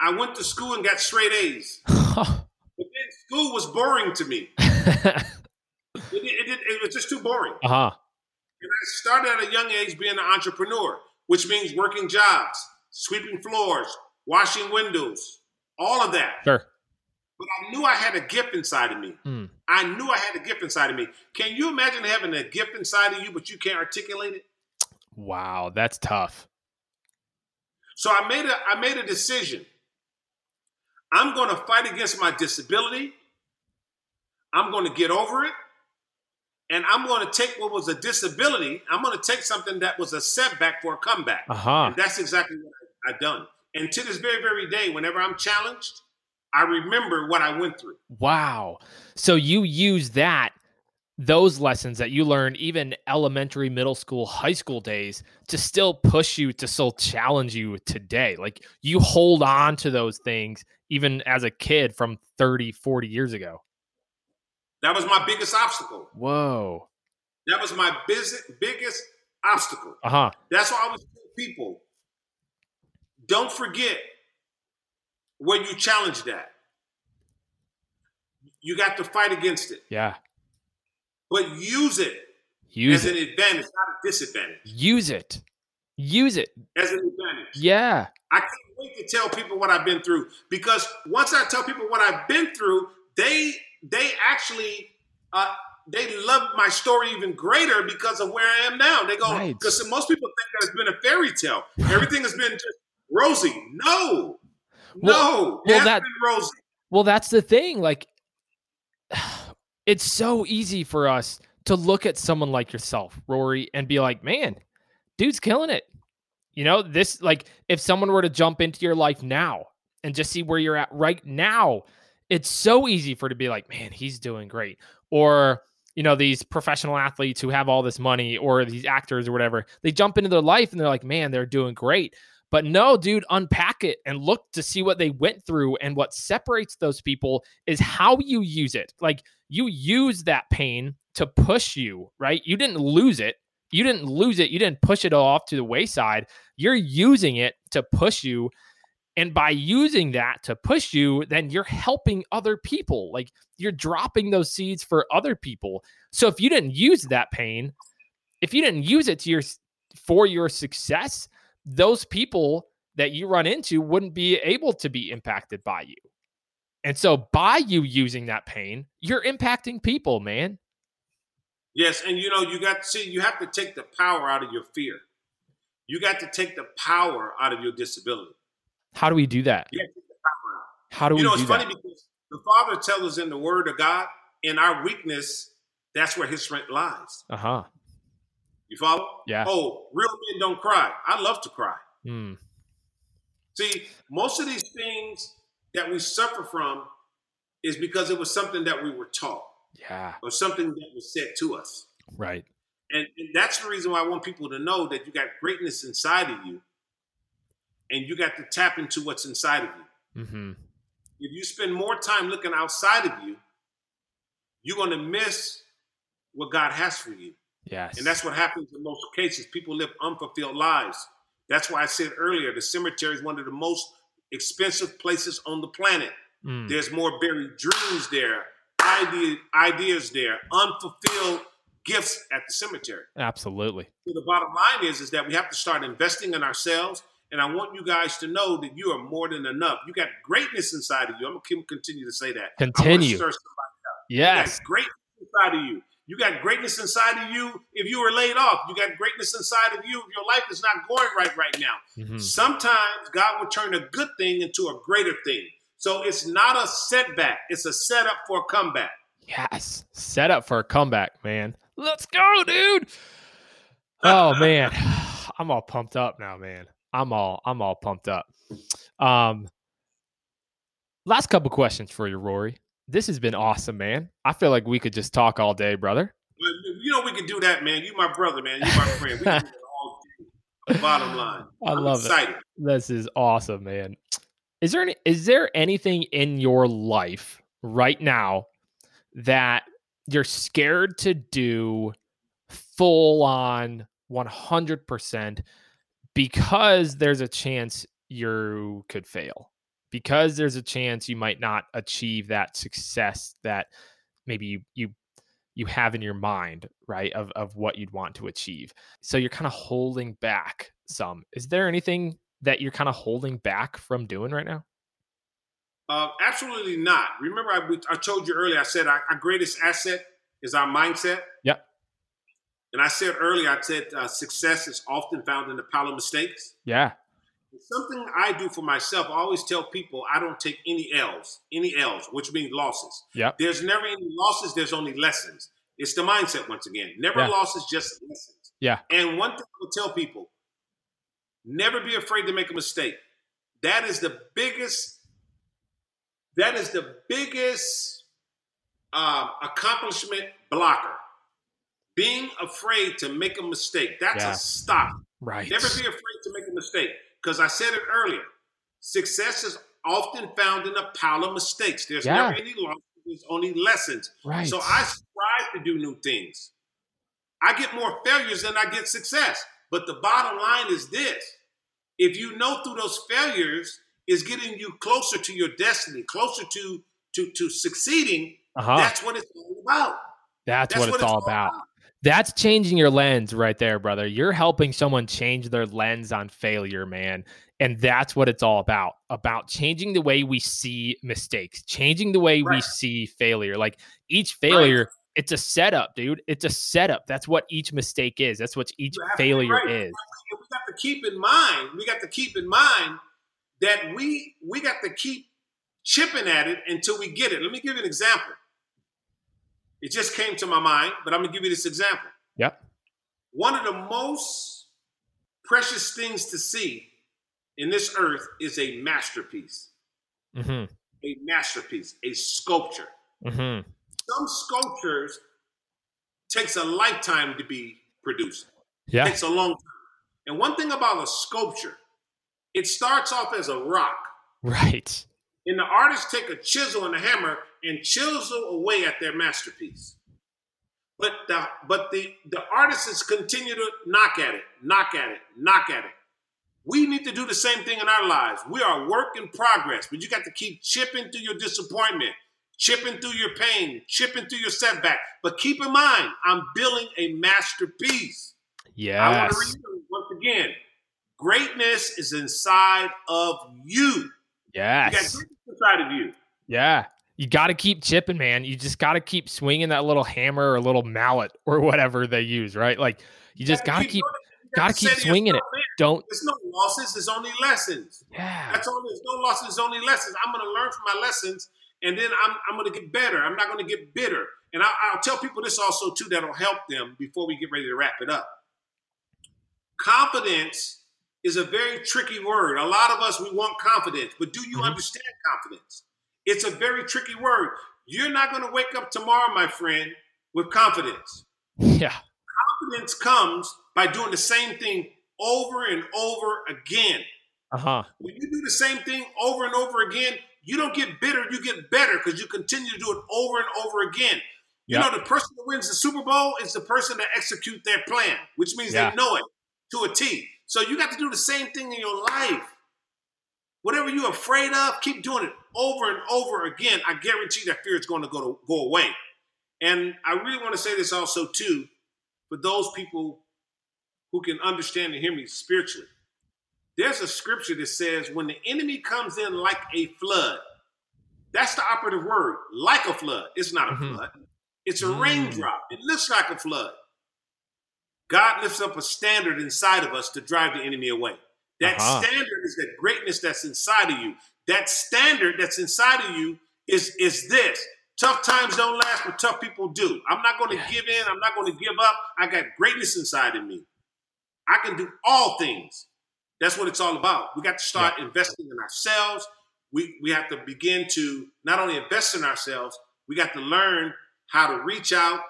I went to school and got straight A's. But then school was boring to me. It, it, it, it was just too boring.
Uh huh.
And I started at a young age being an entrepreneur, which means working jobs, sweeping floors, washing windows, all of that.
Sure.
But I knew I had a gift inside of me.
Hmm.
I knew I had a gift inside of me. Can you imagine having a gift inside of you, but you can't articulate it?
Wow. That's tough.
So I made a I made a decision. I'm going to fight against my disability. I'm going to get over it. And I'm going to take what was a disability, I'm going to take something that was a setback for a comeback.
Uh huh.
And that's exactly what I've done. And to this very, very day, whenever I'm challenged, I remember what I went through.
Wow. So you use that, those lessons that you learned, even elementary, middle school, high school days, to still push you, to still challenge you today. Like you hold on to those things, even as a kid from 30, 40 years ago.
That was my biggest obstacle.
Whoa.
That was my biggest, biggest obstacle.
Uh huh.
That's why I always tell people don't forget where you challenge that. You got to fight against it,
Yeah.
but use it
Use
as
it.
an advantage, not a disadvantage.
Use it. Use it.
As an advantage.
Yeah.
I can't wait to tell people what I've been through because once I tell people what I've been through, they they actually uh, they love my story even greater because of where I am now. They go
Right.
because most people think that it's been a fairy tale. Everything has been just rosy. No, no,
well, that-
rosy.
Well, that's the thing. Like, it's so easy for us to look at someone like yourself, Rory, and be like, man, dude's killing it. You know, this, like, if someone were to jump into your life now and just see where you're at right now, it's so easy for to be like, man, he's doing great. Or, you know, these professional athletes who have all this money or these actors or whatever, they jump into their life and they're like, man, they're doing great. But no, dude, unpack it and look to see what they went through. And what separates those people is how you use it. Like you use that pain to push you, right? You didn't lose it. You didn't lose it. You didn't push it off to the wayside. You're using it to push you. And by using that to push you, then you're helping other people. Like you're dropping those seeds for other people. So if you didn't use that pain, if you didn't use it to your for your success, those people that you run into wouldn't be able to be impacted by you. And so by you using that pain, you're impacting people, man.
Yes, and you know you got to see you have to take the power out of your fear. You got to take the power out of your disability.
How do we do that?
You take the power out.
How do
you know,
we
it's funny
that?
because the Father tells us in the Word of God, in our weakness, that's where His strength lies.
Uh-huh.
You follow?
Yeah.
Oh, real men don't cry. I love to cry.
Mm.
See, most of these things that we suffer from is because it was something that we were taught
Yeah.
or something that was said to us.
Right.
And, and that's the reason why I want people to know that you got greatness inside of you and you got to tap into what's inside of you.
Mm-hmm.
If you spend more time looking outside of you, you're going to miss what God has for you.
Yes.
And that's what happens in most cases. People live unfulfilled lives. That's why I said earlier the cemetery is one of the most expensive places on the planet.
Mm.
There's more buried dreams there, idea, ideas there, unfulfilled gifts at the cemetery.
Absolutely.
So the bottom line is, is that we have to start investing in ourselves. And I want you guys to know that you are more than enough. You got greatness inside of you. I'm gonna continue to say that.
Continue.
stir somebody up.
Yes.
Greatness inside of you. You got greatness inside of you if you were laid off. You got greatness inside of you if your life is not going right right now.
Mhm.
Sometimes God will turn a good thing into a greater thing. So it's not a setback, it's a setup for a comeback.
Yes. Set up for a comeback, man. Let's go, dude. Oh man. I'm all pumped up now, man. I'm all I'm all pumped up. Um last couple questions for you, Rory. This has been awesome, man. I feel like we could just talk all day, brother.
You know we can do that, man. You my brother, man. You my friend. We can do it all day. Bottom line.
I
I'm
love it. This is awesome, man. Is there any is there anything in your life right now that you're scared to do full on 100% because there's a chance you could fail? Because there's a chance you might not achieve that success that maybe you you you have in your mind, right? Of of what you'd want to achieve. So you're kind of holding back some. Is there anything that you're kind of holding back from doing right now?
Uh, absolutely not. Remember, I, I told you earlier. I said our, our greatest asset is our mindset.
Yep.
And I said earlier, I said uh, success is often found in the pile of mistakes.
Yeah.
Something I do for myself, I always tell people I don't take any L's, any L's, which means losses.
Yeah.
There's never any losses, there's only lessons. It's the mindset once again. Never
Yeah.
losses, just lessons.
Yeah.
And one thing I will tell people never be afraid to make a mistake. That is the biggest, that is the biggest um, accomplishment blocker. Being afraid to make a mistake. That's
Yeah.
a stop.
Right.
Never be afraid to make a mistake. Because I said it earlier. Success is often found in a pile of mistakes. There's
Yeah.
never any losses, there's only lessons.
right.
So I strive to do new things. I get more failures than I get success. But the bottom line is this if you know through those failures is getting you closer to your destiny, closer to to to succeeding,
uh-huh.
that's what it's all about.
That's,
That's
what it's all about. That's changing your lens right there, brother. You're helping someone change their lens on failure, man. And that's what it's all about. About changing the way we see mistakes, changing the way we see failure. Like each failure, it's a setup, dude. It's a setup. That's what each mistake is. That's what each failure
right.
is.
We got to keep in mind, we got to keep in mind that we we got to keep chipping at it until we get it. Let me give you an example. It just came to my mind, but I'm gonna give you this example.
Yep.
One of the most precious things to see in this earth is a masterpiece.
hmm
A masterpiece, a sculpture.
hmm
Some sculptures takes a lifetime to be produced.
Yeah.
takes a long time. And one thing about a sculpture, it starts off as a rock.
Right.
And the artists take a chisel and a hammer and chisel away at their masterpiece. But the but the the artists continue to knock at it, knock at it, knock at it. We need to do the same thing in our lives. We are a work in progress, but you got to keep chipping through your disappointment, chipping through your pain, chipping through your setback. But keep in mind, I'm building a masterpiece. Yes. I want to read once again. Greatness is inside of you. Yes. You got greatness inside of you.
Yeah. You got to keep chipping, man. You just got to keep swinging that little hammer or little mallet or whatever they use, right? Like you just got to keep.
You
gotta keep swinging
it. "Man,
don't,
There's no losses. There's only lessons.
yeah.
That's all. There's no losses. There's only lessons. I'm going to learn from my lessons, and then I'm, I'm going to get better. I'm not going to get bitter. And I, I'll tell people this also too. That'll help them before we get ready to wrap it up. confidence is a very tricky word. A lot of us we want confidence, but do you mm-hmm. understand confidence? It's a very tricky word. You're not going to wake up tomorrow, my friend, with confidence.
Yeah.
Confidence comes by doing the same thing over and over again.
Uh-huh.
When you do the same thing over and over again, you don't get bitter, you get better because you continue to do it over and over again. You know, the person that wins the Super Bowl is the person that execute their plan, which means they know it to a T. So you got to do the same thing in your life. Whatever you're afraid of, keep doing it over and over again. I guarantee that fear is going to go to go away. And I really want to say this also too, for those people who can understand and hear me spiritually. There's a scripture that says, when the enemy comes in like a flood, that's the operative word, like a flood. It's not a mm-hmm. flood, it's a mm. raindrop. It looks like a flood. God lifts up a standard inside of us to drive the enemy away. That uh-huh. standard is that greatness that's inside of you. That standard that's inside of you is, is this. Tough times don't last, but tough people do. I'm not going to give in. I'm not going to give up. I got greatness inside of me. I can do all things. That's what it's all about. We got to start yeah. investing in ourselves. We, we have to begin to not only invest in ourselves, we got to learn how to reach out,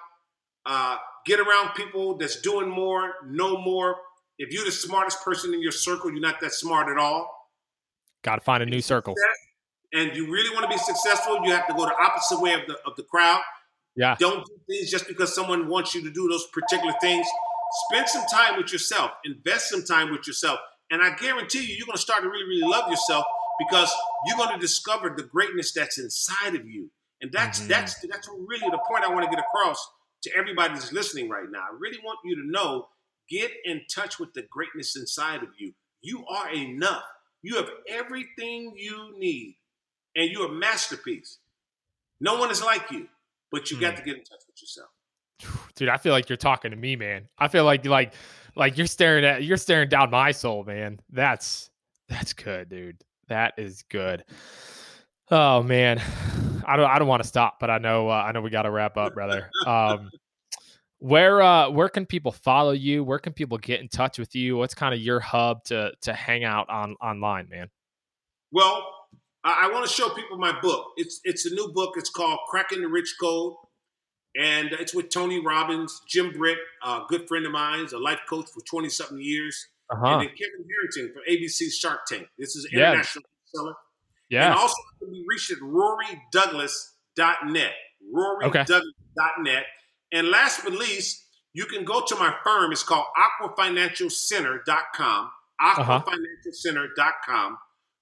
uh, get around people that's doing more, know more. If you're the smartest person in your circle, you're not that smart at all.
Got to find a new circle.
And you really want to be successful, you have to go the opposite way of the of the crowd.
Yeah.
Don't do things just because someone wants you to do those particular things. Spend some time with yourself. Invest some time with yourself. And I guarantee you, you're going to start to really, really love yourself because you're going to discover the greatness that's inside of you. And that's mm-hmm. that's that's really the point I want to get across to everybody that's listening right now. I really want you to know, get in touch with the greatness inside of you. You are enough. You have everything you need, and you're a masterpiece. No one is like you, but you mm. got to get in touch with yourself.
Dude, I feel like you're talking to me, man. I feel like like like you're staring at you're staring down my soul, man. That's that's good, dude. That is good. Oh man, I don't I don't want to stop, but I know uh, I know we got to wrap up, brother. Um, where uh where can people follow you? Where can people get in touch with you? What's kind of your hub to to hang out on online, man?
Well, I, I want to show people my book. It's it's a new book. It's called Cracking the Rich Code, and it's with Tony Robbins, Jim Britt, a good friend of mine, is a life coach for twenty something years, uh-huh. and then Kevin Harrington from ABC Shark Tank. This is an international yeah. seller.
Yeah.
And also can be reached at rorydouglas.net. rorydouglas.net. Okay. And last but least, you can go to my firm. It's called aquafinancialcenter.com. aquafinancialcenter.com.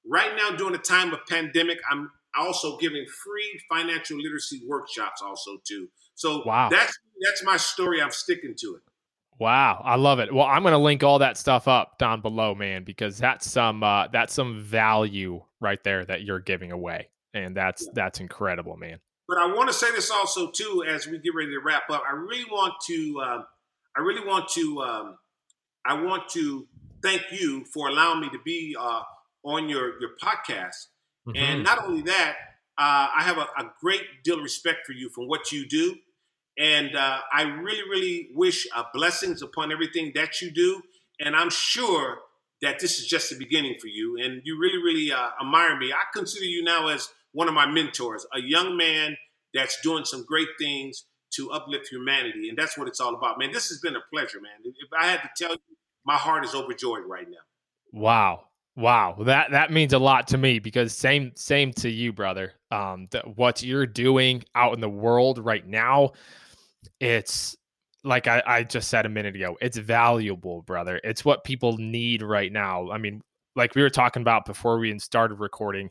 Right now, during the time of pandemic, I'm also giving free financial literacy workshops also too. So wow. that's that's my story. I'm sticking to it.
Wow, I love it. Well, I'm going to link all that stuff up down below, man, because that's some uh, that's some value right there that you're giving away, and that's yeah. that's incredible, man.
But I want to say this also too, as we get ready to wrap up. I really want to, uh, I really want to, um, I want to thank you for allowing me to be uh, on your your podcast, mm-hmm. and not only that, uh, I have a, a great deal of respect for you from what you do and uh, I really, really wish uh, blessings upon everything that you do. And I'm sure that this is just the beginning for you. And you really, really uh, admire me. I consider you now as one of my mentors, a young man that's doing some great things to uplift humanity. And that's what it's all about, man. This has been a pleasure, man. If I had to tell you, my heart is overjoyed right now.
Wow. Wow, that that means a lot to me because same same to you, brother. Um, the, what you're doing out in the world right now, it's like I, I just said a minute ago, it's valuable, brother. It's what people need right now. I mean, like we were talking about before we even started recording.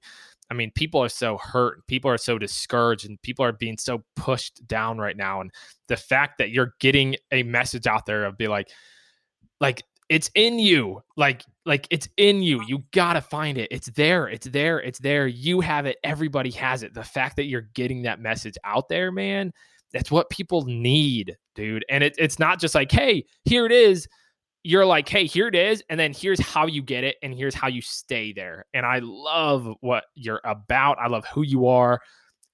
I mean, people are so hurt, people are so discouraged, and people are being so pushed down right now. And the fact that you're getting a message out there of be like, like it's in you, like, like it's in you. You gotta find it. It's there. It's there. It's there. You have it. Everybody has it. The fact that you're getting that message out there, man, that's what people need, dude. And it, it's not just like, hey, here it is. You're like, hey, here it is. And then here's how you get it. And here's how you stay there. And I love what you're about. I love who you are.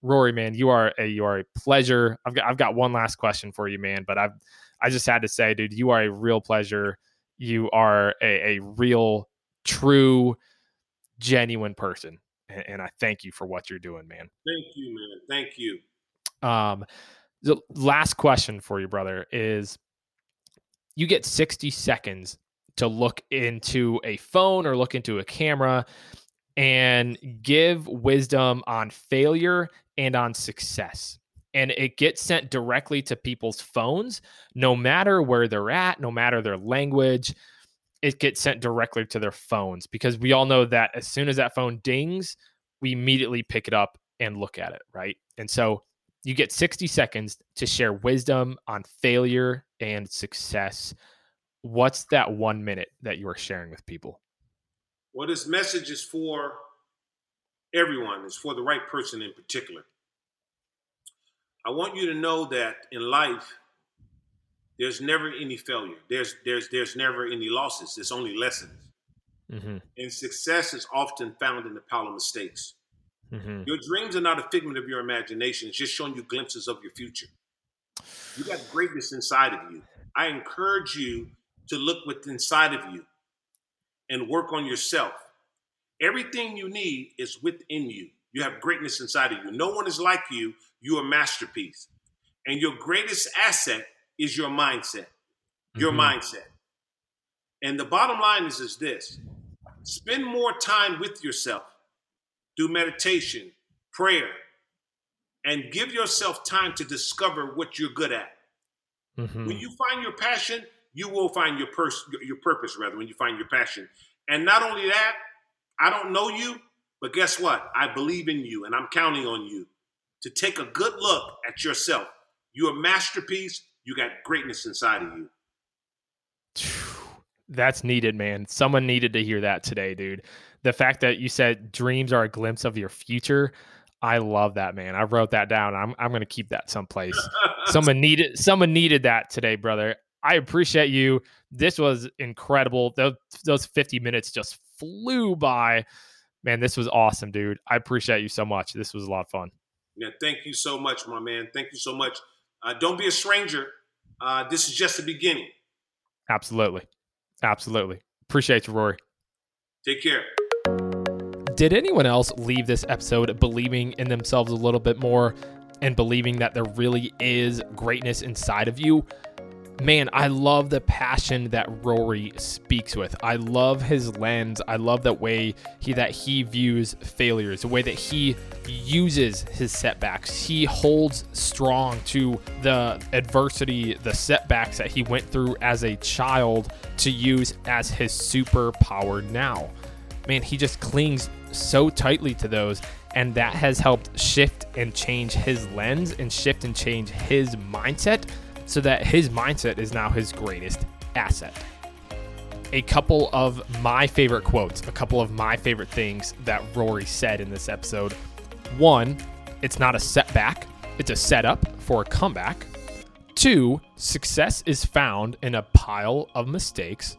Rory, man, you are a you are a pleasure. I've got I've got one last question for you, man. But I've I just had to say, dude, you are a real pleasure. You are a, a real, true, genuine person. And, and I thank you for what you're doing, man.
Thank you, man. Thank you.
Um, the last question for you, brother, is you get 60 seconds to look into a phone or look into a camera and give wisdom on failure and on success. And it gets sent directly to people's phones, no matter where they're at, no matter their language. It gets sent directly to their phones because we all know that as soon as that phone dings, we immediately pick it up and look at it, right? And so you get 60 seconds to share wisdom on failure and success. What's that one minute that you are sharing with people?
Well, this message is for everyone, it's for the right person in particular. I want you to know that in life, there's never any failure. There's there's there's never any losses. It's only lessons. Mm-hmm. And success is often found in the pile of mistakes. Mm-hmm. Your dreams are not a figment of your imagination. It's just showing you glimpses of your future. You got greatness inside of you. I encourage you to look within inside of you and work on yourself. Everything you need is within you. You have greatness inside of you. No one is like you. You're a masterpiece. And your greatest asset is your mindset. Your mm-hmm. mindset. And the bottom line is, is this spend more time with yourself do meditation, prayer, and give yourself time to discover what you're good at. Mm-hmm. When you find your passion, you will find your pers- your purpose rather when you find your passion. And not only that, I don't know you, but guess what? I believe in you and I'm counting on you to take a good look at yourself. You're a masterpiece. You got greatness inside of you.
That's needed, man. Someone needed to hear that today, dude the fact that you said dreams are a glimpse of your future. I love that, man. I wrote that down. I'm I'm gonna keep that someplace. someone needed someone needed that today, brother. I appreciate you. This was incredible. Those those 50 minutes just flew by. Man, this was awesome, dude. I appreciate you so much. This was a lot of fun.
Yeah, thank you so much, my man. Thank you so much. Uh, don't be a stranger. Uh, this is just the beginning.
Absolutely. Absolutely. Appreciate you, Rory.
Take care.
Did anyone else leave this episode believing in themselves a little bit more and believing that there really is greatness inside of you? Man, I love the passion that Rory speaks with. I love his lens. I love that way he that he views failures, the way that he uses his setbacks. He holds strong to the adversity, the setbacks that he went through as a child to use as his superpower now. Man, he just clings so tightly to those and that has helped shift and change his lens and shift and change his mindset so that his mindset is now his greatest asset. A couple of my favorite quotes, a couple of my favorite things that Rory said in this episode. One, it's not a setback, it's a setup for a comeback. Two, success is found in a pile of mistakes.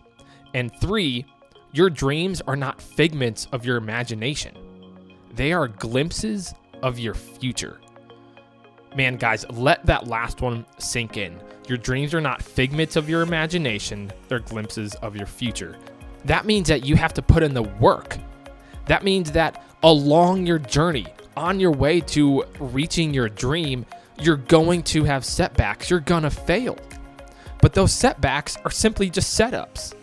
And three, your dreams are not figments of your imagination, they are glimpses of your future. Man, guys, let that last one sink in. Your dreams are not figments of your imagination, they're glimpses of your future. That means that you have to put in the work. That means that along your journey, on your way to reaching your dream, you're going to have setbacks. You're going to fail. But those setbacks are simply just setups.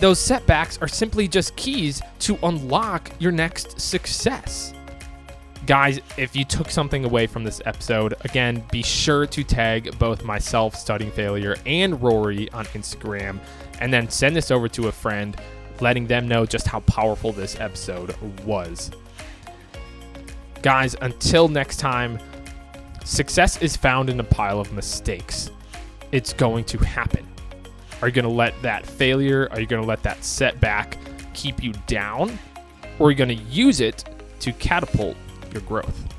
Those setbacks are simply just keys to unlock your next success. Guys, if you took something away from this episode, again, be sure to tag both myself, Studying Failure, and Rory on Instagram, and then send this over to a friend, letting them know just how powerful this episode was. Guys, until next time, success is found in a pile of mistakes. It's going to happen. Are you going to let that failure, are you going to let that setback keep you down? Or are you going to use it to catapult your growth?